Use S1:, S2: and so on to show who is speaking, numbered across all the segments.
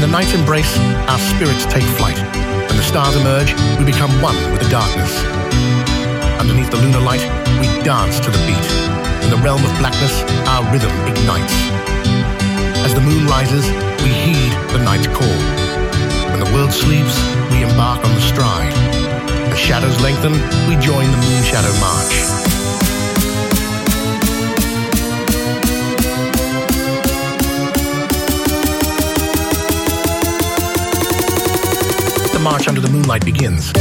S1: the night embrace, our spirits take flight. When the stars emerge, we become one with the darkness. Underneath the lunar light, we dance to the beat. In the realm of blackness, our rhythm ignites. As the moon rises, we heed the night's call. When the world sleeps, we embark on the stride. As shadows lengthen, we join the moon shadow march. The march under the moonlight begins.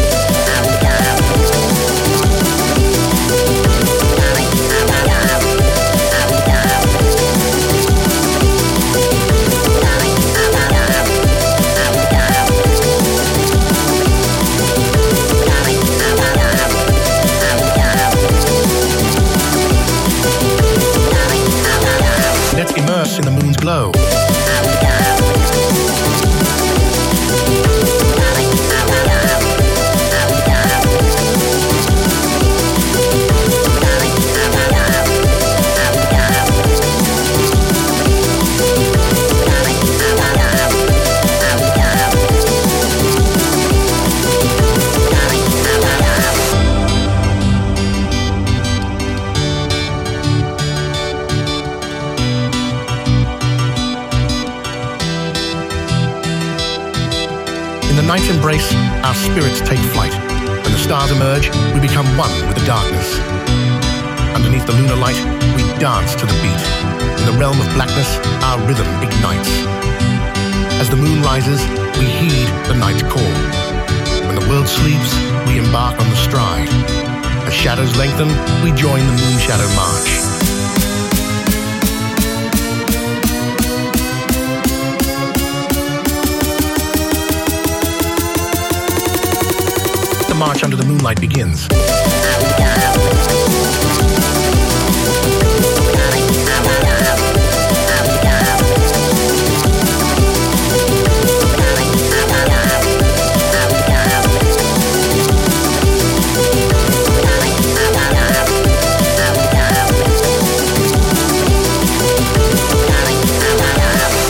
S1: Let's immerse in the moon's glow. The night's embrace, our spirits take flight. When the stars emerge, we become one with the darkness. Underneath the lunar light, we dance to the beat. In the realm of blackness, our rhythm ignites. As the moon rises, we heed the night's call. When the world sleeps, we embark on the stride. As shadows lengthen, we join the moon shadow march. The march under the moonlight begins.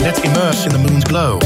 S1: Let's immerse in the moon's glow.